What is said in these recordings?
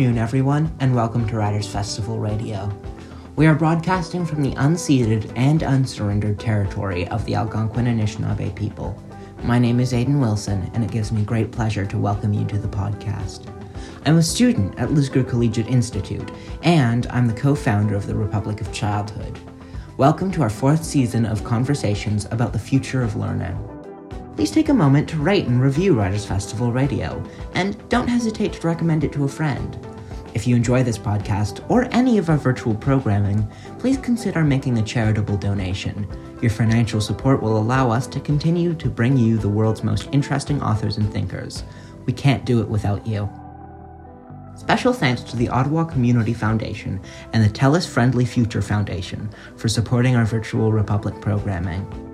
afternoon, everyone, and welcome to Writers Festival Radio. We are broadcasting from the unceded and unsurrendered territory of the Algonquin Anishinaabe people. My name is Aidan Wilson, and it gives me great pleasure to welcome you to the podcast. I'm a student at Lisgar Collegiate Institute, and I'm the co founder of the Republic of Childhood. Welcome to our fourth season of conversations about the future of learning. Please take a moment to rate and review Writers Festival Radio, and don't hesitate to recommend it to a friend. If you enjoy this podcast or any of our virtual programming, please consider making a charitable donation. Your financial support will allow us to continue to bring you the world's most interesting authors and thinkers. We can't do it without you. Special thanks to the Ottawa Community Foundation and the TELUS Friendly Future Foundation for supporting our Virtual Republic programming.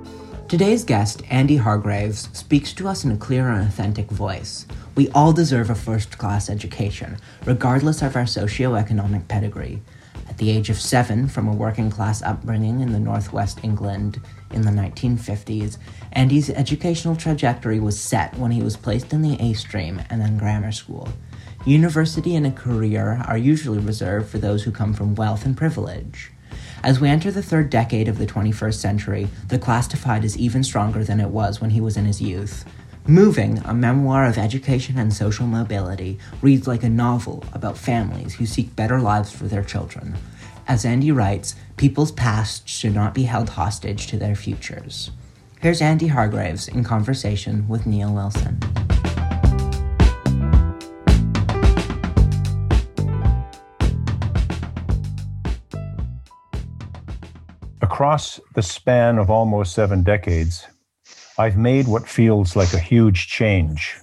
Today's guest, Andy Hargreaves, speaks to us in a clear and authentic voice. We all deserve a first class education, regardless of our socio-economic pedigree. At the age of seven, from a working class upbringing in the northwest England in the 1950s, Andy's educational trajectory was set when he was placed in the A stream and then grammar school. University and a career are usually reserved for those who come from wealth and privilege. As we enter the third decade of the 21st century, the class divide is even stronger than it was when he was in his youth. Moving, a memoir of education and social mobility, reads like a novel about families who seek better lives for their children. As Andy writes, people's past should not be held hostage to their futures. Here's Andy Hargreaves in conversation with Neil Wilson. Across the span of almost seven decades, I've made what feels like a huge change.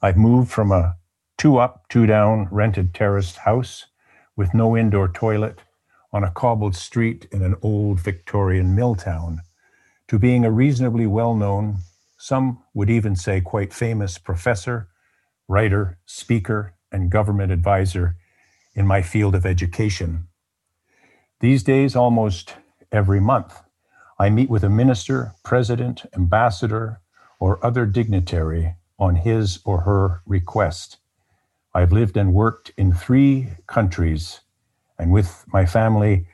I've moved from a two up, two down rented terraced house with no indoor toilet on a cobbled street in an old Victorian mill town to being a reasonably well known, some would even say quite famous professor, writer, speaker, and government advisor in my field of education. These days, almost every month. I meet with a minister, president, ambassador, or other dignitary on his or her request. I've lived and worked in three countries, and with my family,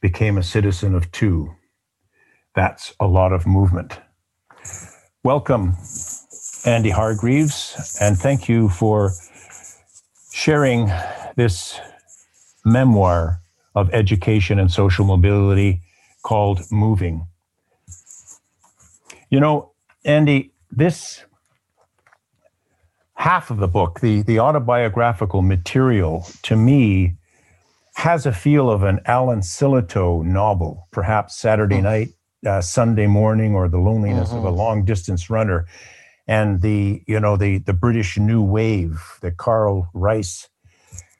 became a citizen of two. That's a lot of movement. Welcome, Andy Hargreaves, and thank you for sharing this memoir of education and social mobility called Moving. You know, Andy, this half of the book, the, the autobiographical material, to me, has a feel of an Alan Sillitoe novel, perhaps Saturday mm. night, uh, Sunday morning, or the loneliness mm-hmm. of a mm-hmm. long distance runner. And the, you know, the, the British New Wave, the Karel Reisz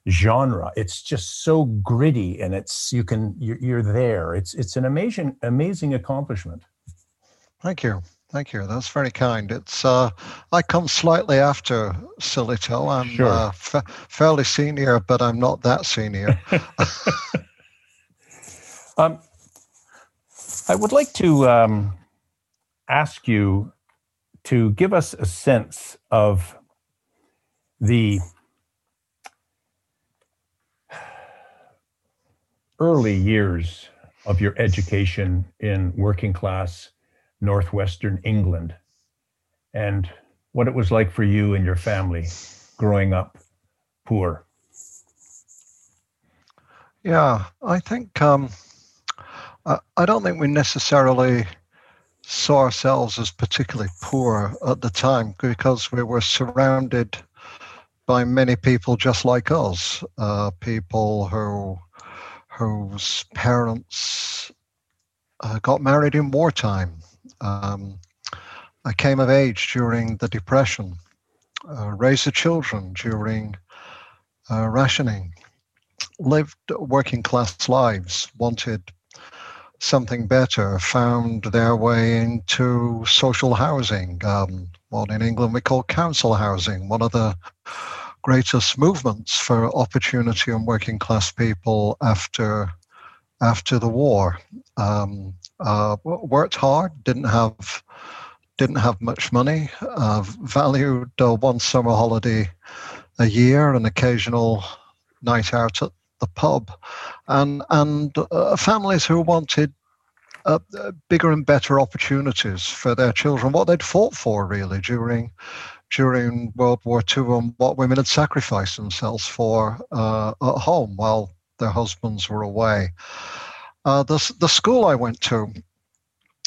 genre. It's just so gritty, and it's you can you're, you're there. It's it's an amazing amazing accomplishment. Thank you. Thank you. That's very kind. It's uh, I come slightly after Sillitoe. I'm sure. uh, fairly senior, but I'm not that senior. um, I would like to um, ask you to give us a sense of the early years of your education in working class northwestern England and what it was like for you and your family growing up poor. Yeah, I think um, I, don't think we necessarily saw ourselves as particularly poor at the time because we were surrounded by many people just like us, uh, people who whose parents uh, got married in wartime. Um, I came of age during the Depression, uh, raised the children during uh, rationing, lived working class lives, wanted something better, found their way into social housing, um, what in England we call council housing, one of the greatest movements for opportunity and working class people after after the war. Um, uh, worked hard, didn't have didn't have much money, uh, valued uh, one summer holiday a year, an occasional night out at the pub, and and uh, families who wanted uh, bigger and better opportunities for their children, what they'd fought for really during during World War II, and what women had sacrificed themselves for uh, at home while their husbands were away. Uh, the the school I went to,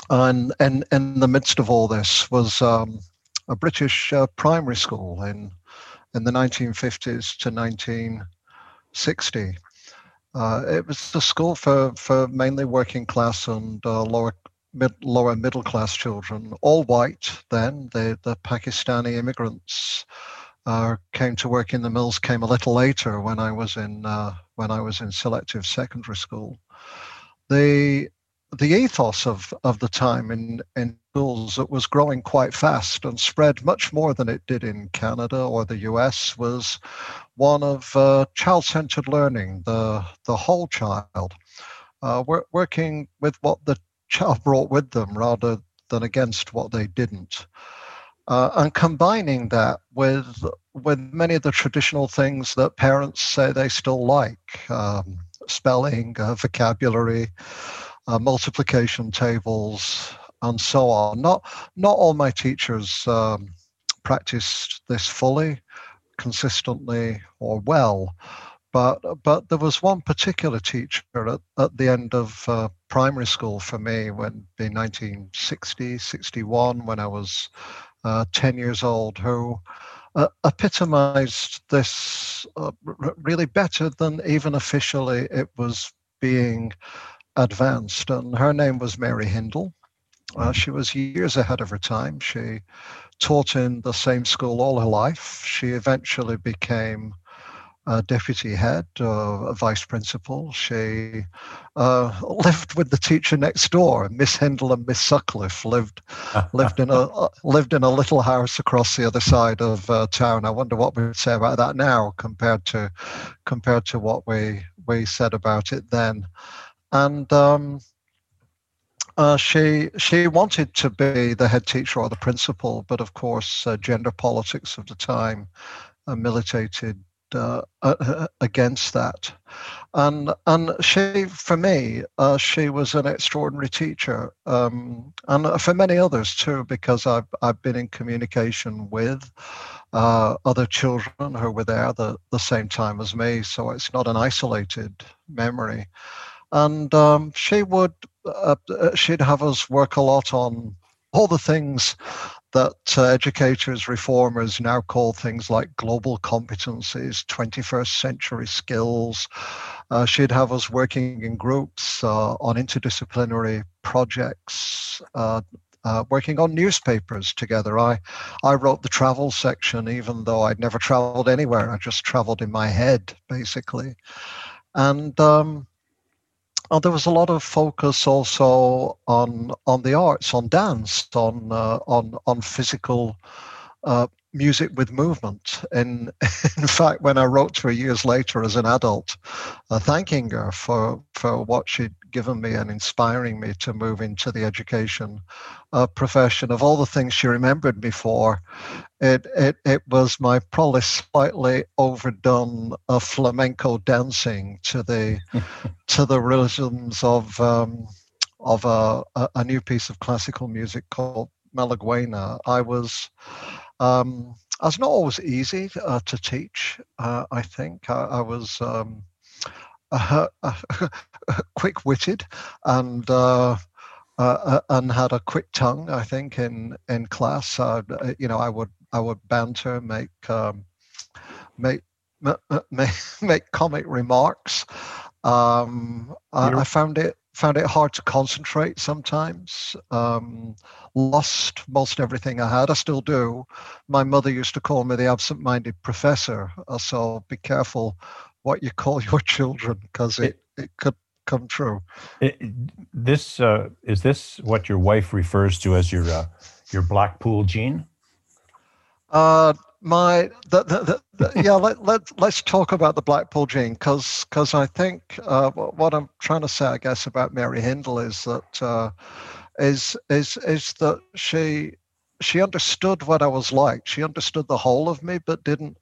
and and in the midst of all this was um, a British uh, primary school in in the 1950s to 1960. Uh, it was a school for, for mainly working class and uh, lower mid, lower middle class children, all white then. The, the Pakistani immigrants uh, came to work in the mills came a little later when I was in uh, when I was in selective secondary school. The the ethos of, of the time in, in schools that was growing quite fast and spread much more than it did in Canada or the US was one of uh, child-centered learning, the, the whole child, uh, working with what the child brought with them rather than against what they didn't. Uh, and combining that with with many of the traditional things that parents say they still like, um, spelling, uh, vocabulary, uh, multiplication tables, and so on. Not not all my teachers um, practiced this fully, consistently, or well, but but there was one particular teacher at, at the end of uh, primary school for me when in 1960 61 when i was uh, 10 years old who uh, epitomized this uh, r- really better than even officially it was being advanced, and her name was Mary Hindle. Uh, she was years ahead of her time. She taught in the same school all her life. She eventually became a deputy head, uh, a vice principal. She uh, lived with the teacher next door. Miss Hindle and Miss Sutcliffe lived lived in a uh, lived in a little house across the other side of uh, town. I wonder what we would say about that now compared to compared to what we we said about it then and um, uh, she she wanted to be the head teacher or the principal, but of course, uh, gender politics of the time uh, militated uh, uh, against that. And and she, for me, uh, she was an extraordinary teacher, um, and for many others too, because I've I've been in communication with. other children who were there the, the same time as me, so it's not an isolated memory and um, she would uh, uh, she'd have us work a lot on all the things that uh, educators, reformers now call things like global competencies, 21st century skills. Uh, she'd have us working in groups uh, on interdisciplinary projects. Uh, uh, working on newspapers together. I, I wrote the travel section, even though I'd never traveled anywhere. I just traveled in my head, basically. And um, and there was a lot of focus also on on the arts, on dance, on uh, on on physical uh, music with movement. And in fact, when I wrote to her years later as an adult, uh, thanking her for for what she'd given me and inspiring me to move into the education uh, profession, of all the things she remembered me for, it it, it was my probably slightly overdone uh, flamenco dancing to the to the rhythms of. Um, of a, a new piece of classical music called Malaguena. I was um, was not always easy uh, to teach. Uh, I think I, I was um, uh, quick-witted and uh, uh, and had a quick tongue. I think in in class, you know, I would I would banter, make um, make, make make comic remarks. Um, I, I, found it found it hard to concentrate sometimes. Um, lost most everything I had. I still do. My mother used to call me the absent minded professor. Uh, so be careful what you call your children because it, it, it, could come true. It, this uh, is this what your wife refers to as your uh, your Blackpool gene? Uh, my the, the, the, yeah let, let let's talk about the blackpool gene because because i think uh, what i'm trying to say i guess about mary hindle is that uh, is is is that she she understood what i was like. She understood the whole of me but didn't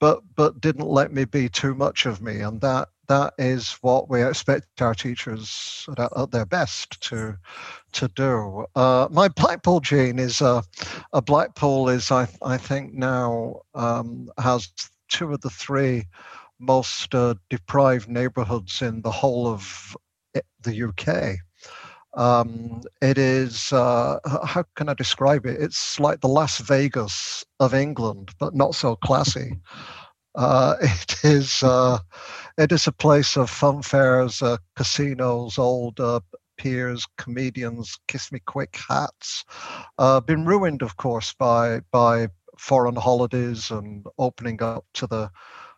but but didn't let me be too much of me, and that that is what we expect our teachers at, at their best to to do. Uh, my Blackpool gene is a, a Blackpool is I I think now um, has two of the three most uh, deprived neighborhoods in the whole of eh, the UK. Um, it is uh, how can I describe it? It's like the Las Vegas of England, but not so classy. Uh, it is uh, it is a place of funfairs, uh, casinos, old uh, piers, comedians, kiss me quick hats. Uh, been ruined, of course, by by foreign holidays and opening up to the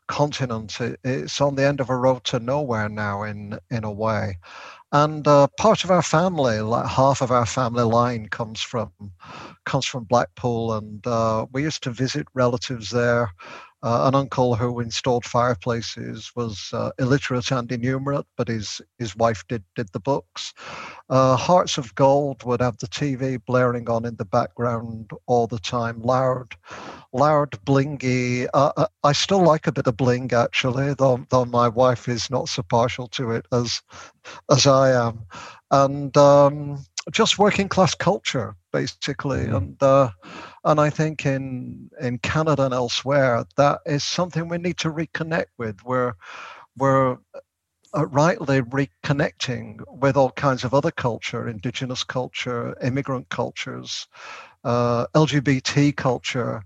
continent. It, it's on the end of a road to nowhere now, in in a way. And uh, part of our family, like half of our family line, comes from comes from Blackpool, and we used to visit relatives there. Uh, an uncle who installed fireplaces was uh, illiterate and innumerate, but his, his wife did, did the books. Uh, Hearts of Gold would have the TV blaring on in the background all the time, loud, loud, blingy. Uh, uh, I still like a bit of bling, actually, though, though my wife is not so partial to it as, as I am. And um, just working class culture, basically. Mm-hmm. And uh, and I think in in Canada and elsewhere, that is something we need to reconnect with. We're we're uh, rightly reconnecting with all kinds of other culture, indigenous culture, immigrant cultures, uh, LGBT culture.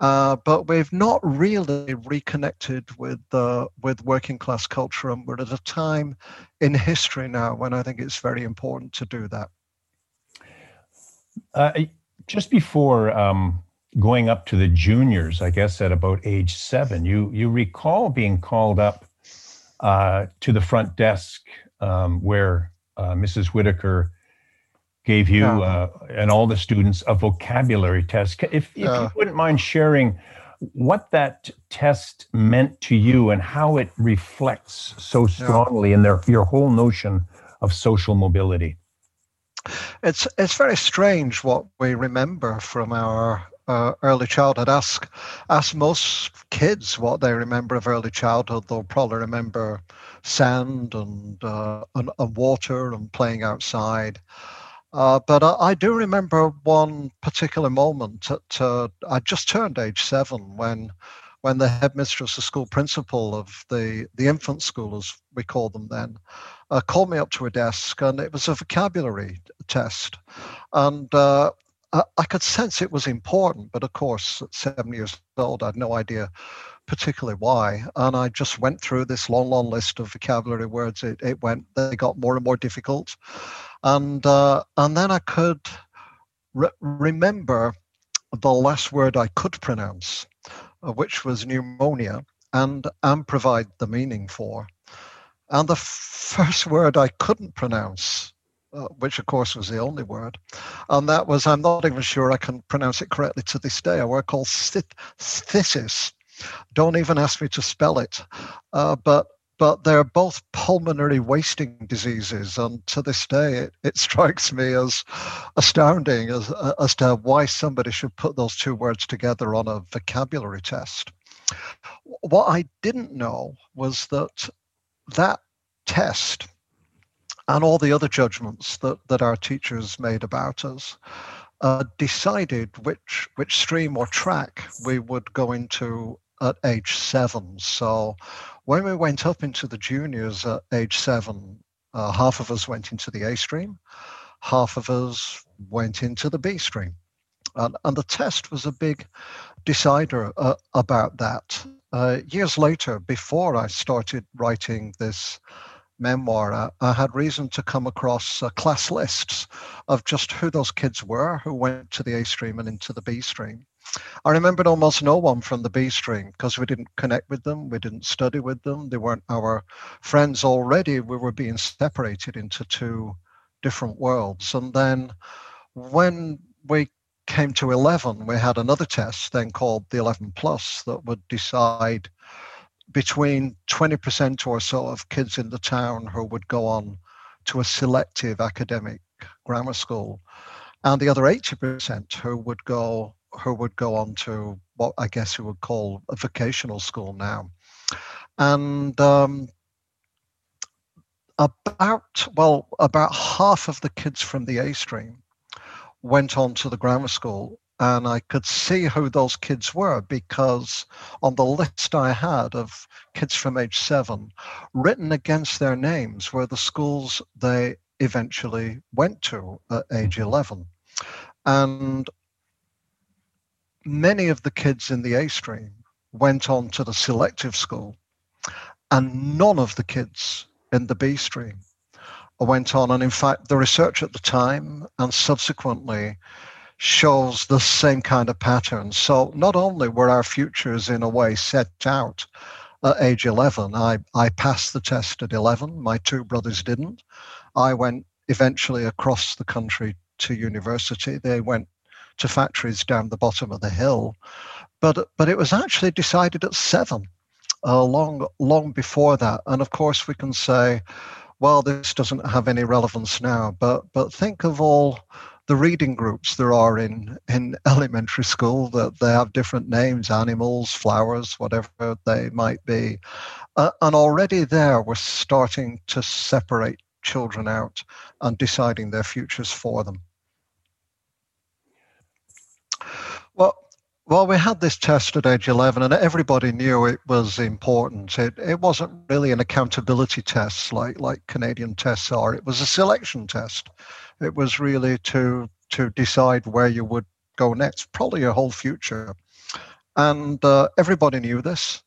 Uh, but we've not really reconnected with uh, with working class culture, and we're at a time in history now when I think it's very important to do that. Uh, just before um, going up to the juniors, I guess at about age seven, you you recall being called up uh, to the front desk um, where uh, Mrs. Whitaker gave you yeah. uh, and all the students a vocabulary test. If, if you wouldn't mind sharing what that test meant to you and how it reflects so strongly yeah. in their your whole notion of social mobility. It's it's very strange what we remember from our uh, early childhood. Ask ask most kids what they remember of early childhood. They'll probably remember sand and uh, and, and, water and playing outside. Uh, but I, I, do remember one particular moment. At, uh, I just turned age seven when when the headmistress, the school principal of the, the infant school, as we called them then, uh, called me up to a desk and it was a vocabulary test. And uh, I, I, could sense it was important, but of course, at seven years old, I had no idea particularly why. And I just went through this long, long list of vocabulary words. It, it went, they got more and more difficult. And, uh, and then I could re- remember the last word I could pronounce. Uh, which was pneumonia, and and provide the meaning for. And the first word I couldn't pronounce, uh, which of course was the only word, and that was I'm not even sure I can pronounce it correctly to this day. A word called phthisis. Don't even ask me to spell it, uh, but but they're both pulmonary wasting diseases. And to this day, it, it strikes me as astounding as, as to why somebody should put those two words together on a vocabulary test. What I didn't know was that that test and all the other judgments that, that our teachers made about us uh, decided which which stream or track we would go into at age seven. So when we went up into the juniors at age seven, uh, half of us went into the A stream, half of us went into the B stream. And, and the test was a big decider uh, about that. Uh, years later, before I started writing this memoir, I, I had reason to come across uh, class lists of just who those kids were who went to the A stream and into the B stream. I remembered almost no one from the B stream because we didn't connect with them, we didn't study with them, they weren't our friends already. We were being separated into two different worlds. And then when we came to 11, we had another test then called the 11 plus that would decide between 20% or so of kids in the town who would go on to a selective academic grammar school and the other 80% who would go who would go on to what I guess you would call a vocational school now. And um, about, well, about half of the kids from the A stream went on to the grammar school and I could see who those kids were because on the list I had of kids from age seven, written against their names were the schools they eventually went to at age 11. And many of the kids in the A stream went on to the selective school, and none of the kids in the B stream went on. And in fact, the research at the time and subsequently shows the same kind of pattern. So not only were our futures in a way set out at age 11, I, I passed the test at 11, my two brothers didn't. I went eventually across the country to university. They went to factories down the bottom of the hill. But, but it was actually decided at seven, uh, long, long before that. And of course, we can say, well, this doesn't have any relevance now, but, but think of all the reading groups there are in, in elementary school that they have different names animals flowers whatever they might be uh, and already there we're starting to separate children out and deciding their futures for them well well, we had this test at age 11, and everybody knew it was important. It, it wasn't really an accountability test like, like Canadian tests are, it was a selection test. It was really to to decide where you would go next, probably your whole future. And uh, everybody knew this.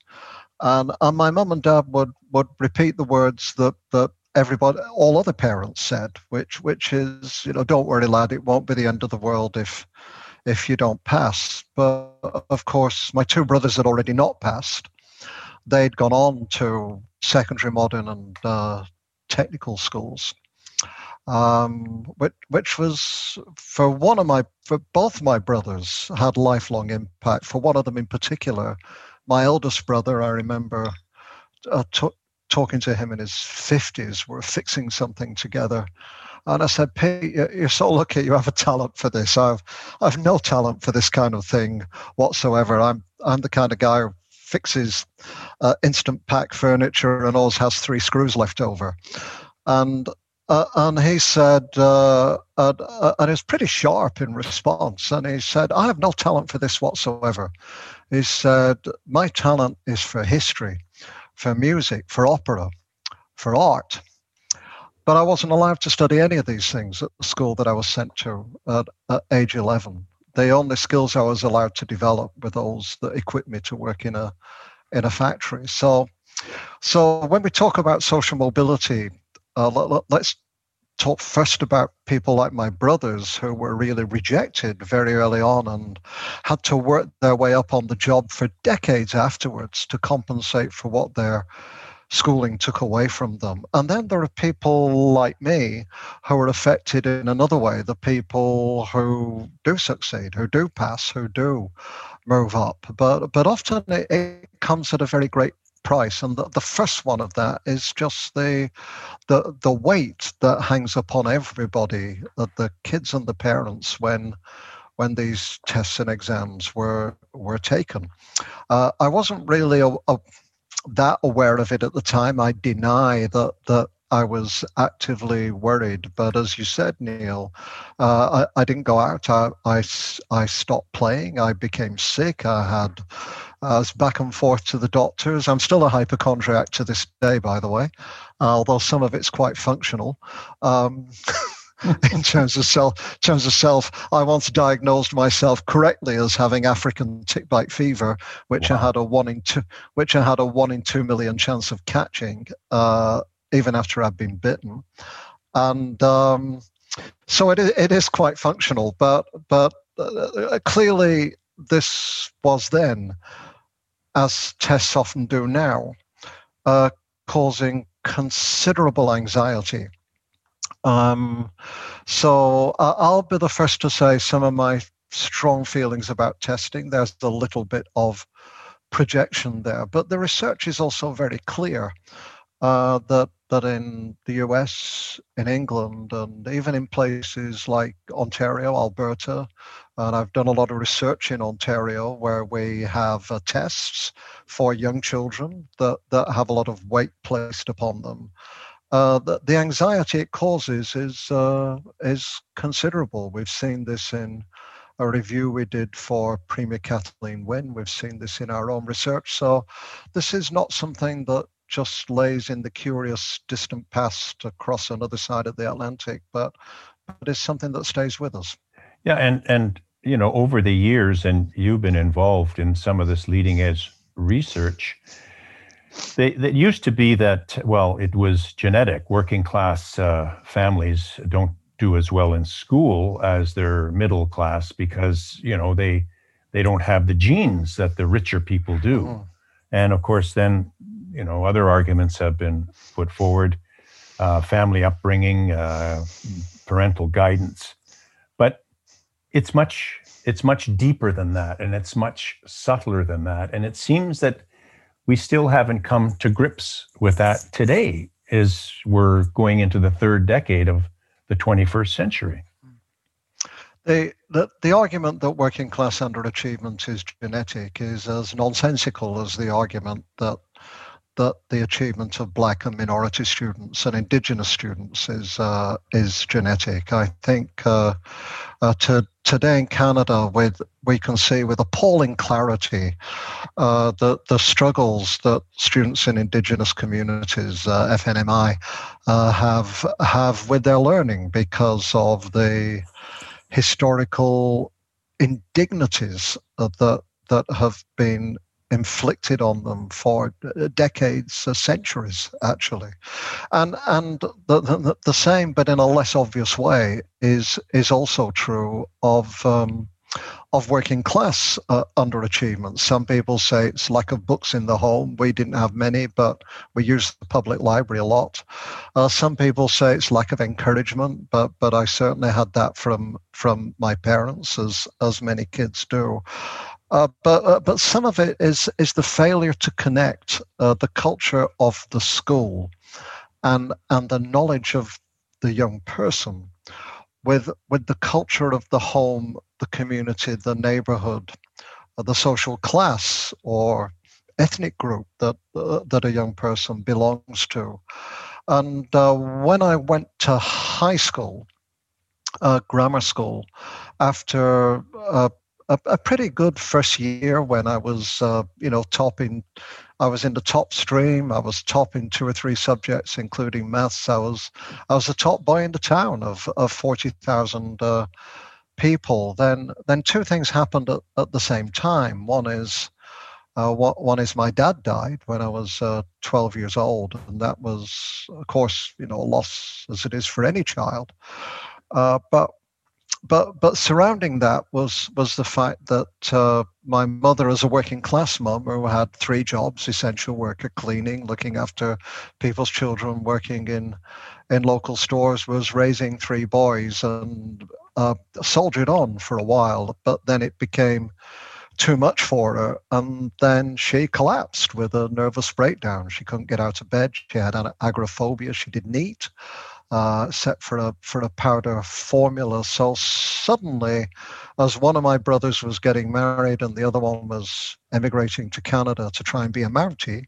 And, and my mum and dad would, would repeat the words that, that everybody, all other parents said, which, which is, you know, don't worry, lad, it won't be the end of the world if, if you don't pass. But of course, my two brothers had already not passed. They'd gone on to secondary modern and uh, technical schools um, which, which was for one of my, for both my brothers had lifelong impact. For one of them in particular, my eldest brother, I remember uh, t- talking to him in his 50s. We're fixing something together. And I said, Pete, you're so lucky you have a talent for this. I've, I've no talent for this kind of thing whatsoever. I'm, I'm the kind of guy who fixes uh, instant pack furniture and always has three screws left over. And uh, and he said, uh, and, uh, and he was pretty sharp in response. And he said, I have no talent for this whatsoever. He said, My talent is for history, for music, for opera, for art. But I wasn't allowed to study any of these things at the school that I was sent to at, at age 11. The only skills I was allowed to develop were those that equipped me to work in a in a factory. So, so when we talk about social mobility, uh, let, let's talk first about people like my brothers who were really rejected very early on and had to work their way up on the job for decades afterwards to compensate for what their schooling took away from them. And then there are people like me who are affected in another way the people who do succeed, who do pass, who do move up. But, but often it, it comes at a very great price. And the, the first one of that is just the, the, the weight that hangs upon everybody, the, the kids and the parents, when when these tests and exams were were taken. Uh, I wasn't really a, a, that aware of it at the time. I deny that that I was actively worried. But as you said, Neil, uh, I, I, didn't go out. I, I, I, stopped playing. I became sick. I had I was back and forth to the doctors. I'm still a hypochondriac to this day, by the way, although some of it's quite functional. Um, in terms of self in terms of self i once diagnosed myself correctly as having african tick bite fever which wow. i had a one in two which i had a one in two million chance of catching uh, even after i'd been bitten and um, so it, it is quite functional but but uh, clearly this was then as tests often do now, uh, causing considerable anxiety. Um, so uh, I'll be the first to say some of my strong feelings about testing. There's a little bit of projection there, but the research is also very clear uh, that that in the US, in England, and even in places like Ontario, Alberta, And I've done a lot of research in Ontario where we have uh, tests for young children that, that have a lot of weight placed upon them. Uh, the, the, anxiety it causes is uh, is considerable. We've seen this in a review we did for Premier Kathleen Wynne. We've seen this in our own research. So this is not something that just lays in the curious distant past across another side of the Atlantic, but, but is something that stays with us. Yeah, and and you know over the years, and you've been involved in some of this leading edge research. They, that used to be that well, it was genetic. Working class uh, families don't do as well in school as their middle class because you know they they don't have the genes that the richer people do. Mm. And of course, then you know, other arguments have been put forward, uh, family upbringing, uh, parental guidance, but it's much it's much deeper than that, and it's much subtler than that. And it seems that we still haven't come to grips with that today, as we're going into the third decade of the 21st century. The, the, the argument that working class underachievement is genetic is as nonsensical as the argument that that the achievement of black and minority students and indigenous students is uh, is genetic. I think uh, uh, to, today in Canada, with we can see with appalling clarity uh, the the struggles that students in indigenous communities, uh, FNMI, uh, have have with their learning because of the historical indignities that that have been inflicted on them for decades, uh, centuries, actually. And and the, the, the, same, but in a less obvious way, is is also true of. Um, of working class uh, underachievement. Some people say it's lack of books in the home. We didn't have many, but we used the public library a lot. Uh, some people say it's lack of encouragement, but but I certainly had that from from my parents, as as many kids do. Uh, but uh, but some of it is is the failure to connect uh, the culture of the school and and the knowledge of the young person with with the culture of the home, the community, the neighborhood, uh, the social class or ethnic group that uh, that a young person belongs to. And uh, when I went to high school, grammar school, after a, a pretty good first year when I was, uh, you know, topping. I was in the top stream. I was top in two or three subjects, including maths. I was, I was the top boy in the town of of forty thousand uh, people. Then, then two things happened at, at the same time. One is. Uh, one is my dad died when I was uh, 12 years old, and that was, of course, you know, a loss as it is for any child. Uh, but but but surrounding that was was the fact that uh, my mother, as a working class mum who had three jobs, essential worker, cleaning, looking after people's children, working in in local stores, was raising three boys and uh, soldiered on for a while. But then it became too much for her, and then she collapsed with a nervous breakdown. She couldn't get out of bed. She had agoraphobia. She didn't eat uh, set for a for a powder formula. So suddenly, as one of my brothers was getting married and the other one was emigrating to Canada to try and be a Mountie,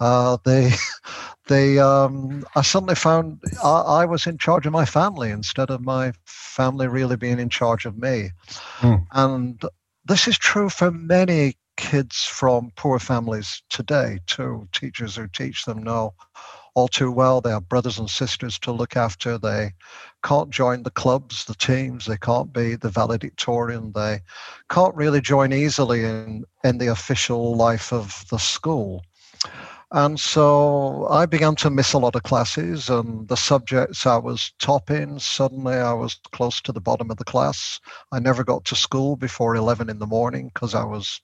uh, they they um, I suddenly found I, I, was in charge of my family instead of my family really being in charge of me, mm. and this is true for many kids from poor families today too. Teachers who teach them know all too well. They have brothers and sisters to look after. They can't join the clubs, the teams. They can't be the valedictorian. They can't really join easily in, in the official life of the school. And so I began to miss a lot of classes, and the subjects I was top in, suddenly I was close to the bottom of the class. I never got to school before 11 in the morning because I was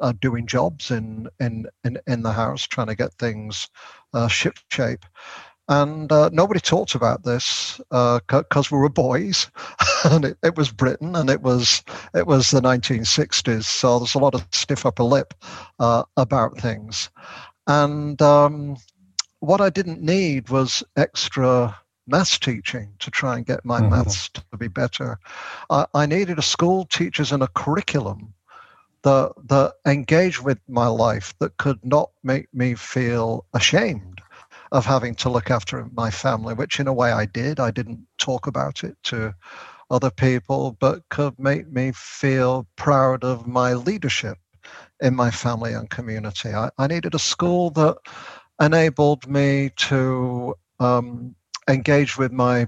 uh, doing jobs in, in, in, in the house, trying to get things uh, ship shape. And uh, nobody talked about this because uh, we were boys, and it, it, was Britain, and it was it was the 1960s. So there's a lot of stiff upper lip uh, about things. And um, what I didn't need was extra maths teaching to try and get my mm-hmm. maths to be better. I, I needed a school teachers and a curriculum that that engaged with my life that could not make me feel ashamed of having to look after my family, which in a way I did. I didn't talk about it to other people, but could make me feel proud of my leadership in my family and community. I, I needed a school that enabled me to um, engage with my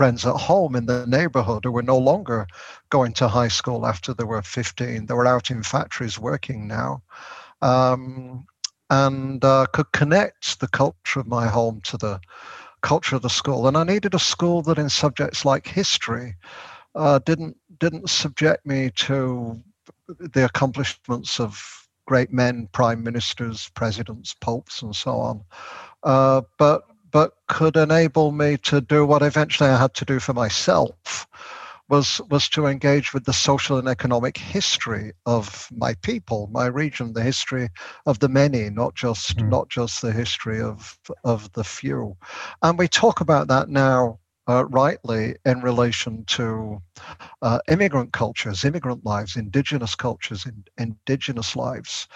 friends at home in the neighborhood who were no longer going to high school after they were 15. They were out in factories working now. Um, and uh, could connect the culture of my home to the culture of the school. And I needed a school that, in subjects like history, uh, didn't didn't subject me to the accomplishments of great men, prime ministers, presidents, popes, and so on, uh, but but could enable me to do what eventually I had to do for myself was was to engage with the social and economic history of my people, my region, the history of the many, not just mm. not just the history of of the few. And we talk about that now uh, rightly in relation to uh, immigrant cultures, immigrant lives, indigenous cultures, in, indigenous lives.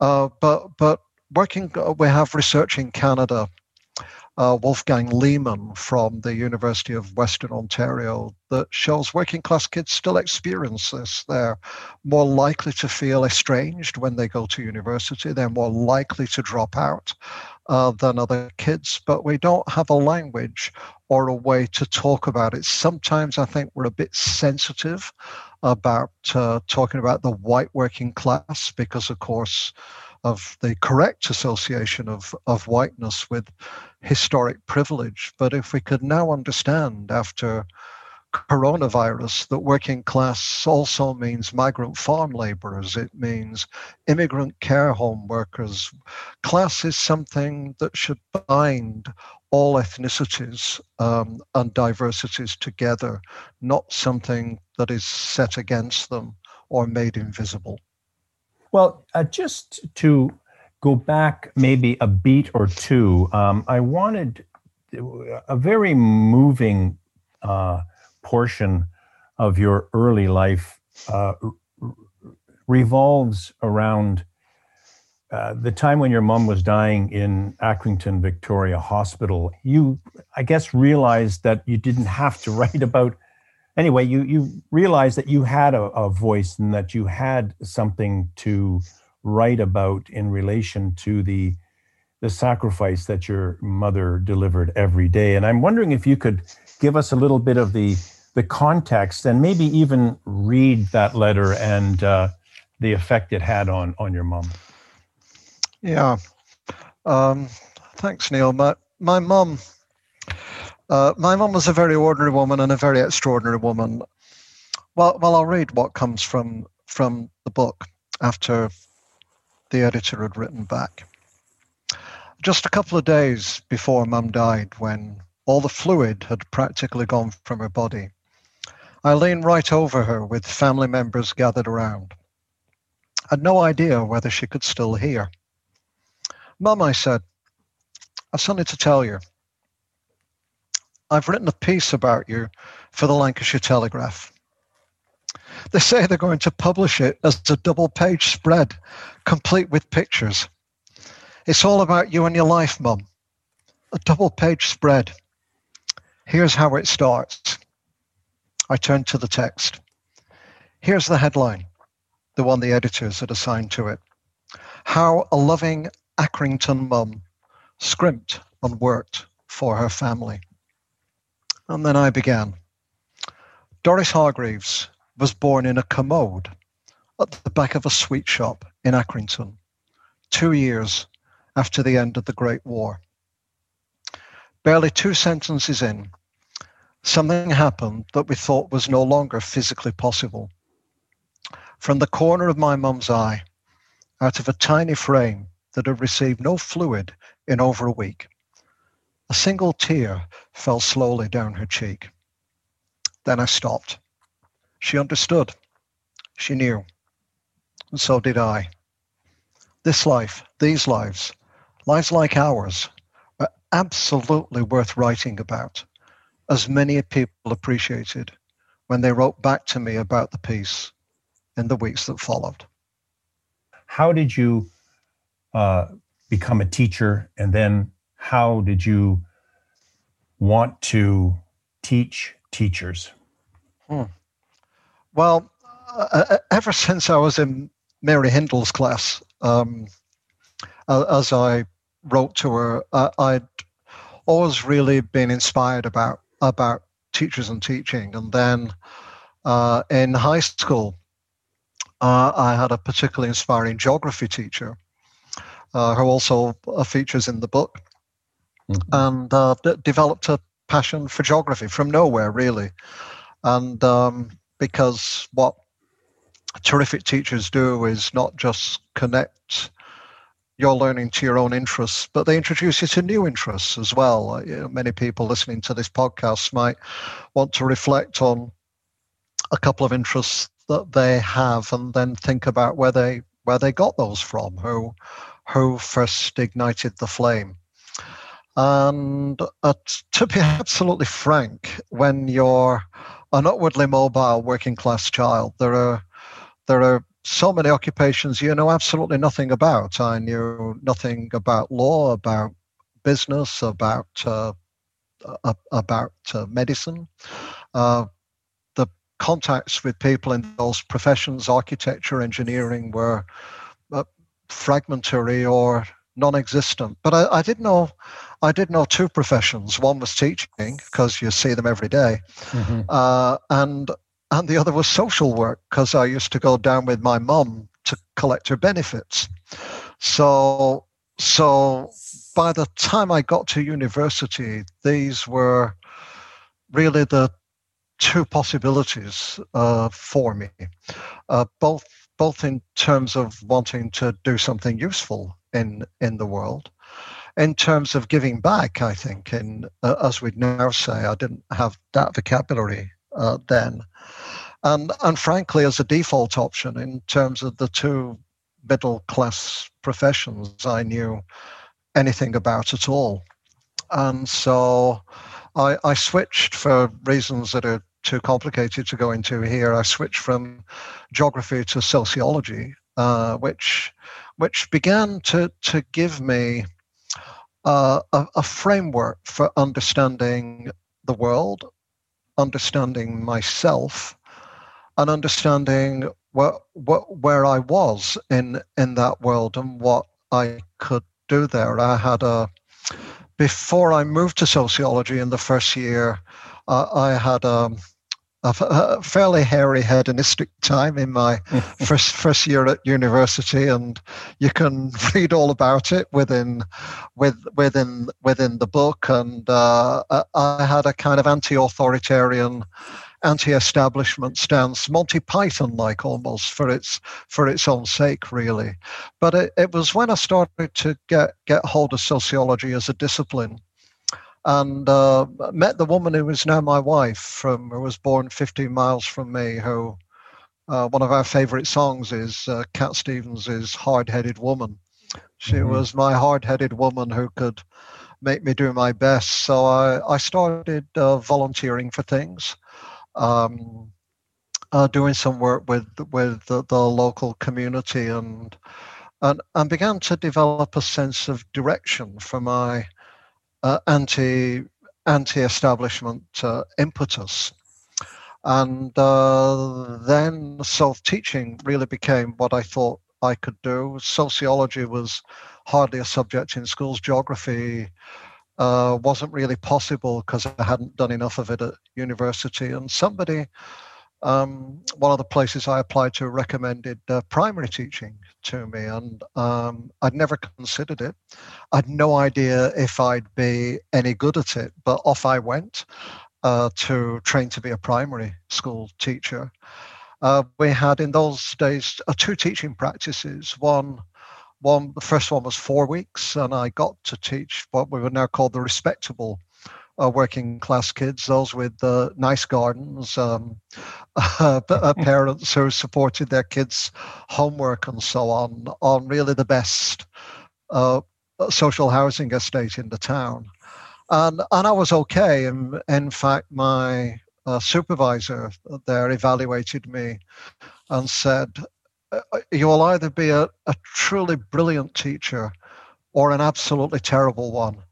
Uh, but but working, we have research in Canada uh, Wolfgang Lehmann from the University of Western Ontario that shows working class kids still experience this. They're more likely to feel estranged when they go to university, they're more likely to drop out uh, than other kids, but we don't have a language or a way to talk about it. Sometimes I think we're a bit sensitive about uh, talking about the white working class because, of course, of the correct association of, of whiteness with historic privilege. But if we could now understand after coronavirus that working class also means migrant farm laborers, it means immigrant care home workers. Class is something that should bind all ethnicities um, and diversities together, not something that is set against them or made invisible. Well, uh, just to go back maybe a beat or two, um, I wanted a very moving uh, portion of your early life uh, revolves around uh, the time when your mom was dying in Accrington Victoria Hospital. You, I guess, realized that you didn't have to write about anyway, you you realized that you had a, a, voice and that you had something to write about in relation to the the sacrifice that your mother delivered every day. And I'm wondering if you could give us a little bit of the the context and maybe even read that letter and uh, the effect it had on on your mom. Yeah. Um, thanks, Neil. My my mom uh, my mum was a very ordinary woman and a very extraordinary woman. Well, well, I'll read what comes from from the book after the editor had written back. Just a couple of days before Mum died, when all the fluid had practically gone from her body, I leaned right over her with family members gathered around. I had no idea whether she could still hear. Mum, I said, I've something to tell you. I've written a piece about you for the Lancashire Telegraph. They say they're going to publish it as a double page spread, complete with pictures. It's all about you and your life, Mum. A double page spread. Here's how it starts. I turn to the text. Here's the headline, the one the editors had assigned to it. How a loving Accrington mum scrimped and worked for her family. And then I began. Doris Hargreaves was born in a commode at the back of a sweet shop in Accrington, two years after the end of the Great War. Barely two sentences in, something happened that we thought was no longer physically possible. From the corner of my mum's eye, out of a tiny frame that had received no fluid in over a week, a single tear fell slowly down her cheek. Then I stopped. She understood. She knew. And so did I. This life, these lives, lives like ours, are absolutely worth writing about, as many people appreciated when they wrote back to me about the piece in the weeks that followed. How did you uh, become a teacher? And then how did you want to teach teachers? Hmm. Well, uh, uh ever since I was in Mary Hindle's class, um, as I wrote to her, uh, I'd always really been inspired about about teachers and teaching. And then uh, in high school, uh, I had a particularly inspiring geography teacher uh, who also features in the book, mm-hmm. and uh, d- developed a passion for geography from nowhere, really. And um, because what terrific teachers do is not just connect your learning to your own interests, but they introduce you to new interests as well. Uh, you know, many people listening to this podcast might want to reflect on a couple of interests that they have and then think about where they where they got those from, who who first ignited the flame. And uh, to be absolutely frank, when you're an upwardly mobile working class child, there are there are so many occupations you know absolutely nothing about. I knew nothing about law, about business, about uh, uh, about medicine. Uh, the contacts with people in those professions, architecture, engineering, were uh, fragmentary or non-existent. But I, I, did know, I did know two professions. One was teaching because you see them every day. Mm-hmm. Uh, and and the other was social work because I used to go down with my mum to collect her benefits. So, so by the time I got to university, these were really the two possibilities uh, for me, uh, both both in terms of wanting to do something useful in in the world, in terms of giving back. I think, in uh, as we'd now say, I didn't have that vocabulary uh, then, and and frankly, as a default option in terms of the two middle class professions, I knew anything about at all, and so I, I switched for reasons that are too complicated to go into here. I switched from geography to sociology, uh, which which began to to give me uh, a, a, framework for understanding the world, understanding myself, and understanding what where I was in in that world and what I could do there. I had a before I moved to sociology in the first year, uh, I had a, a, fairly hairy hedonistic time in my first first year at university, and you can read all about it within with, within within the book. And uh, I had a kind of anti-authoritarian anti-establishment stance, Monty Python-like almost for its for its own sake, really. But it, it was when I started to get get hold of sociology as a discipline, and uh, met the woman who is now my wife, from who was born 15 miles from me, who. Uh, one of our favorite songs is uh, Cat Stevens' Hard-Headed Woman. She mm-hmm. was my hard-headed woman who could make me do my best. So I, I started uh, volunteering for things um, uh, doing some work with with the, the, local community and, and and began to develop a sense of direction for my uh, anti anti-establishment uh, impetus. And uh, then self-teaching really became what I thought I could do. Sociology was hardly a subject in schools. Geography uh, wasn't really possible because I hadn't done enough of it at university. And somebody, um, one of the places I applied to, recommended uh, primary teaching to me, and um, I'd never considered it. I'd no idea if I'd be any good at it, but off I went uh, to train to be a primary school teacher. Uh, we had in those days uh, two teaching practices. One one the first one was four weeks and i got to teach what we would now call the respectable uh, working class kids those with uh, nice gardens um, uh, parents who supported their kids homework and so on on really the best uh, social housing estate in the town and and I was okay. And in fact, my uh, supervisor there evaluated me and said, "You will either be a, a truly brilliant teacher or an absolutely terrible one."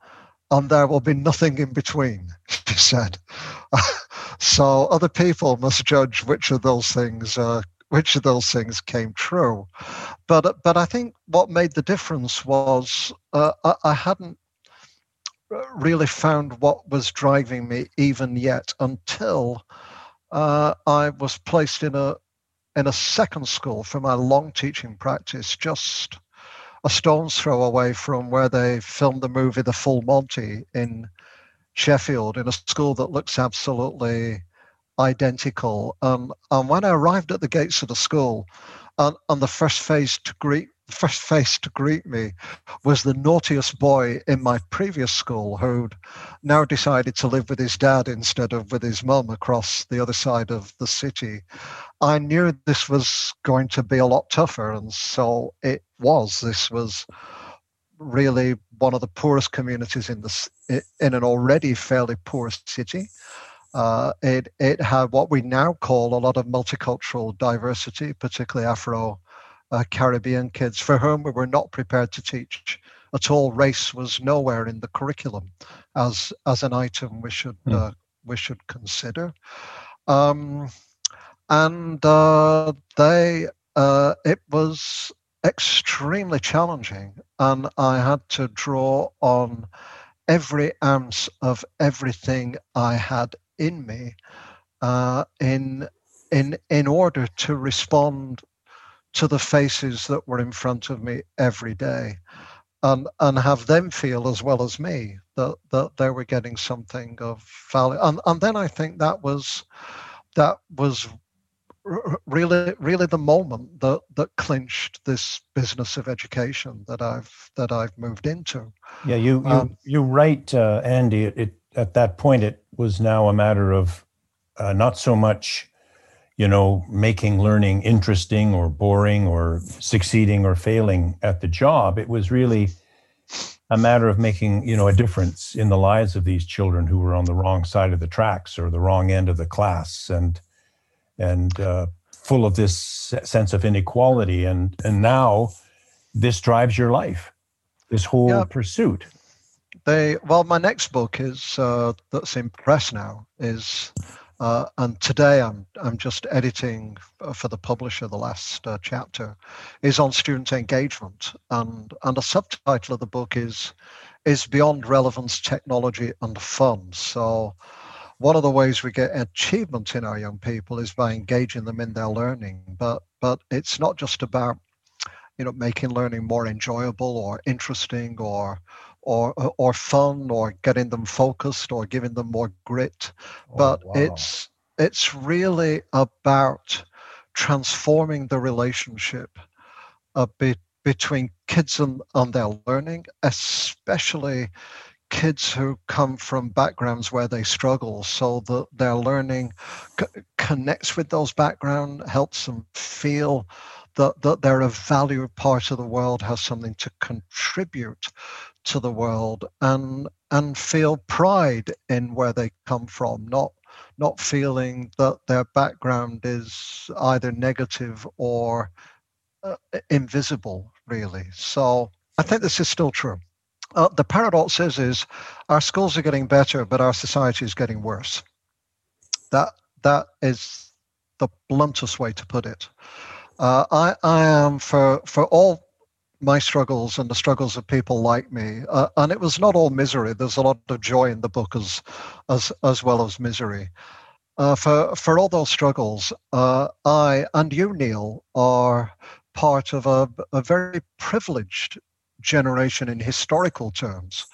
And there will be nothing in between, she said. so other people must judge which of those things uh, which of those things came true. But but I think what made the difference was uh, I, I, hadn't really found what was driving me even yet until uh, I was placed in a in a second school for my long teaching practice, just a stone's throw away from where they filmed the movie The Full Monty in Sheffield, in a school that looks absolutely identical. Um, and when I arrived at the gates of the school, and, and the first face to greet first face to greet me was the naughtiest boy in my previous school who'd now decided to live with his dad instead of with his mum across the other side of the city. I knew this was going to be a lot tougher, and so it was. This was really one of the poorest communities in the in an already fairly poor city. Uh, it it had what we now call a lot of multicultural diversity, particularly Afro uh, Caribbean kids, for whom we were not prepared to teach at all. Race was nowhere in the curriculum as as an item we should mm. uh, we should consider. Um, and uh, they uh, it was extremely challenging, and I had to draw on every ounce of everything I had in me uh, in in in order to respond to the faces that were in front of me every day and and have them feel as well as me that that they were getting something of value. And and then i think that was that was really really the moment that that clinched this business of education that i've that i've moved into. Yeah you you, um, you write uh, andy it, it, at that point it was now a matter of uh, not so much you know, making learning interesting or boring or succeeding or failing at the job. It was really a matter of making, you know, a difference in the lives of these children who were on the wrong side of the tracks or the wrong end of the class and and uh, full of this sense of inequality. And and now this drives your life, this whole yeah. pursuit. They well, my next book is uh, that's in press now is uh, and today I'm I'm just editing for the publisher the last uh, chapter is on student engagement. And and a subtitle of the book is is beyond relevance technology and fun so one of the ways we get achievement in our young people is by engaging them in their learning. But but it's not just about you know making learning more enjoyable or interesting or or uh, or fun or getting them focused or giving them more grit oh, but wow. it's it's really about transforming the relationship uh, a bit between kids and, and their learning especially kids who come from backgrounds where they struggle so that their learning c- connects with those backgrounds helps them feel that, that they're a valued part of the world has something to contribute to the world and and feel pride in where they come from, not not feeling that their background is either negative or uh, invisible, really. So I think this is still true. Uh, the paradox is, is our schools are getting better, but our society is getting worse. That that is the bluntest way to put it. Uh, I, I am for for all my struggles and the struggles of people like me. Uh, and it was not all misery. There's a lot of joy in the book as as as well as misery. Uh, for for all those struggles, uh, I and you, Neil, are part of a, a very privileged generation in historical terms,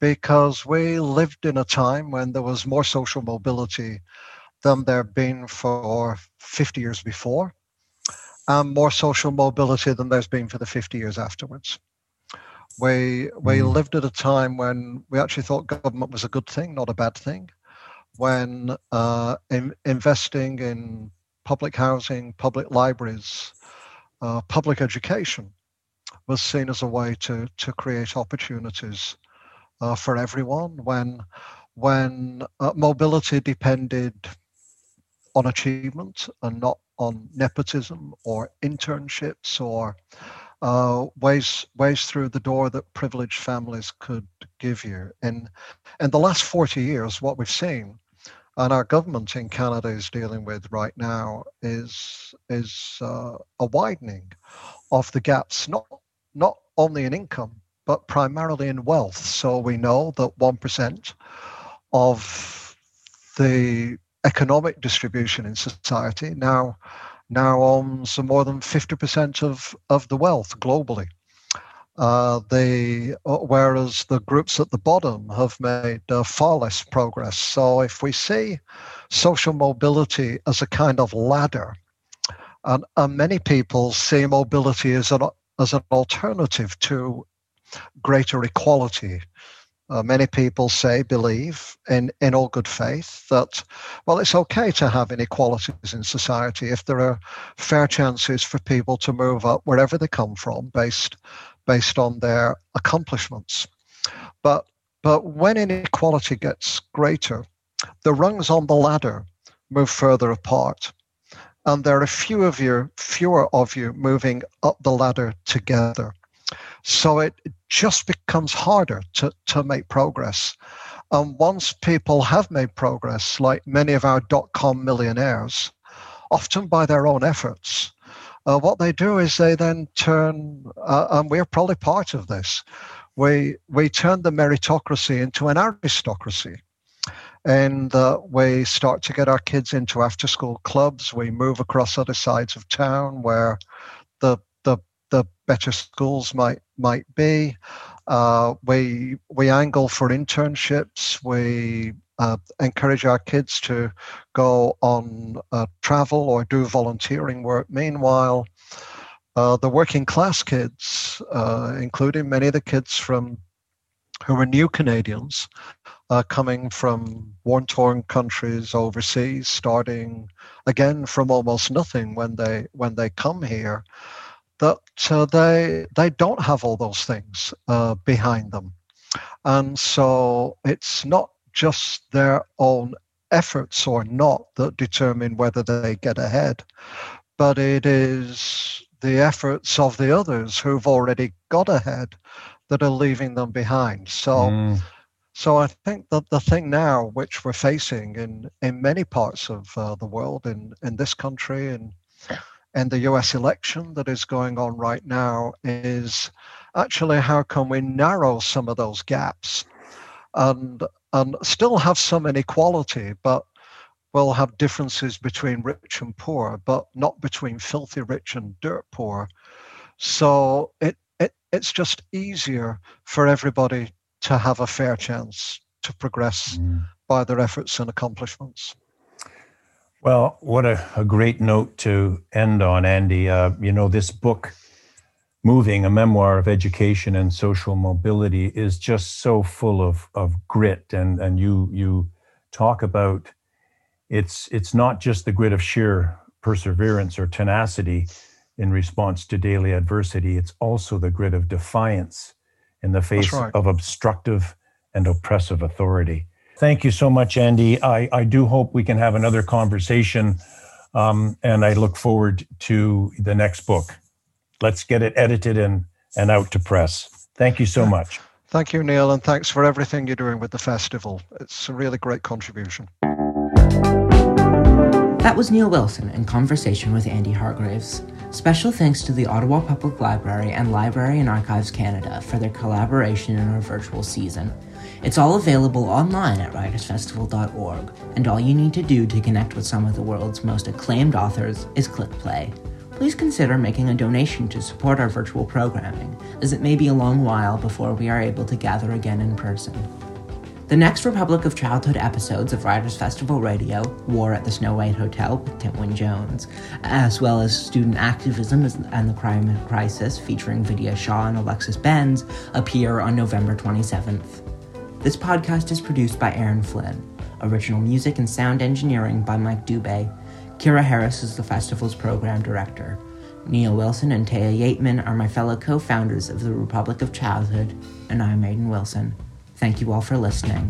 because we lived in a time when there was more social mobility than there had been for 50 years before and more social mobility than there's been for the 50 years afterwards. We, we mm. lived at a time when we actually thought government was a good thing, not a bad thing. When uh, in, investing in public housing, public libraries, uh, public education was seen as a way to, to create opportunities uh, for everyone when when uh, mobility depended on achievement and not on nepotism or internships or uh, ways ways through the door that privileged families could give you. And in the last 40 years, what we've seen, and our government in Canada is dealing with right now, is is uh, a widening of the gaps, not not only in income but primarily in wealth. So we know that one percent of the economic distribution in society now now owns more than 50% of, of the wealth globally. Uh, they, uh, whereas the groups at the bottom have made uh, far less progress. So if we see social mobility as a kind of ladder, and, and many people see mobility as an, as an alternative to greater equality, uh, many people say, believe in, in all good faith that, well, it's okay to have inequalities in society if there are fair chances for people to move up wherever they come from based, based on their accomplishments. But, but when inequality gets greater, the rungs on the ladder move further apart. And there are few of you, fewer of you moving up the ladder together. So it just becomes harder to, to make progress. And once people have made progress, like many of our dot com millionaires, often by their own efforts, uh, what they do is they then turn, uh, and we're probably part of this, we, we turn the meritocracy into an aristocracy. And uh, we start to get our kids into after school clubs. We move across other sides of town where the the better schools might might be. Uh, we we angle for internships. We uh, encourage our kids to go on uh, travel or do volunteering work. Meanwhile, uh, the working class kids, uh, including many of the kids from who are new Canadians, coming from war-torn countries overseas, starting again from almost nothing when they when they come here that uh, they they don't have all those things uh, behind them, and so it's not just their own efforts or not that determine whether they get ahead, but it is the efforts of the others who've already got ahead that are leaving them behind. So. Mm. So I think that the thing now, which we're facing in, in many parts of uh, the world, in, in this country, and and the US election that is going on right now is actually how can we narrow some of those gaps and and still have some inequality, but we'll have differences between rich and poor, but not between filthy rich and dirt poor. So it, it it's just easier for everybody to have a fair chance to progress mm. by their efforts and accomplishments. Well, what a, a great note to end on, Andy. Uh, you know, this book, Moving, a memoir of education and social mobility, is just so full of, of grit. And, and you, you talk about it's, it's not just the grit of sheer perseverance or tenacity in response to daily adversity, it's also the grit of defiance in the face right. of obstructive and oppressive authority. Thank you so much, Andy. I, I do hope we can have another conversation, um, and I look forward to the next book. Let's get it edited and, and out to press. Thank you so much. Thank you, Neil, and thanks for everything you're doing with the festival. It's a really great contribution. That was Neil Wilson in conversation with Andy Hargreaves. Special thanks to the Ottawa Public Library and Library and Archives Canada for their collaboration in our virtual season. It's all available online at writersfestival.org, and all you need to do to connect with some of the world's most acclaimed authors is click play. Please consider making a donation to support our virtual programming, as it may be a long while before we are able to gather again in person. The next Republic of Childhood episodes of Writers Festival Radio, War at the Snow White Motel with Tim Jones, as well as Student Activism and the Crime Crisis featuring Vidya Shaw and Alexis Benz, appear on November 27th. This podcast is produced by Aaron Flynn. Original music and sound engineering by Mike Dubé. Kira Harris is the festival's program director. Neil Wilson and Taya Yateman are my fellow co founders of the Republic of Childhood, and I'm Aiden Wilson. Thank you all for listening.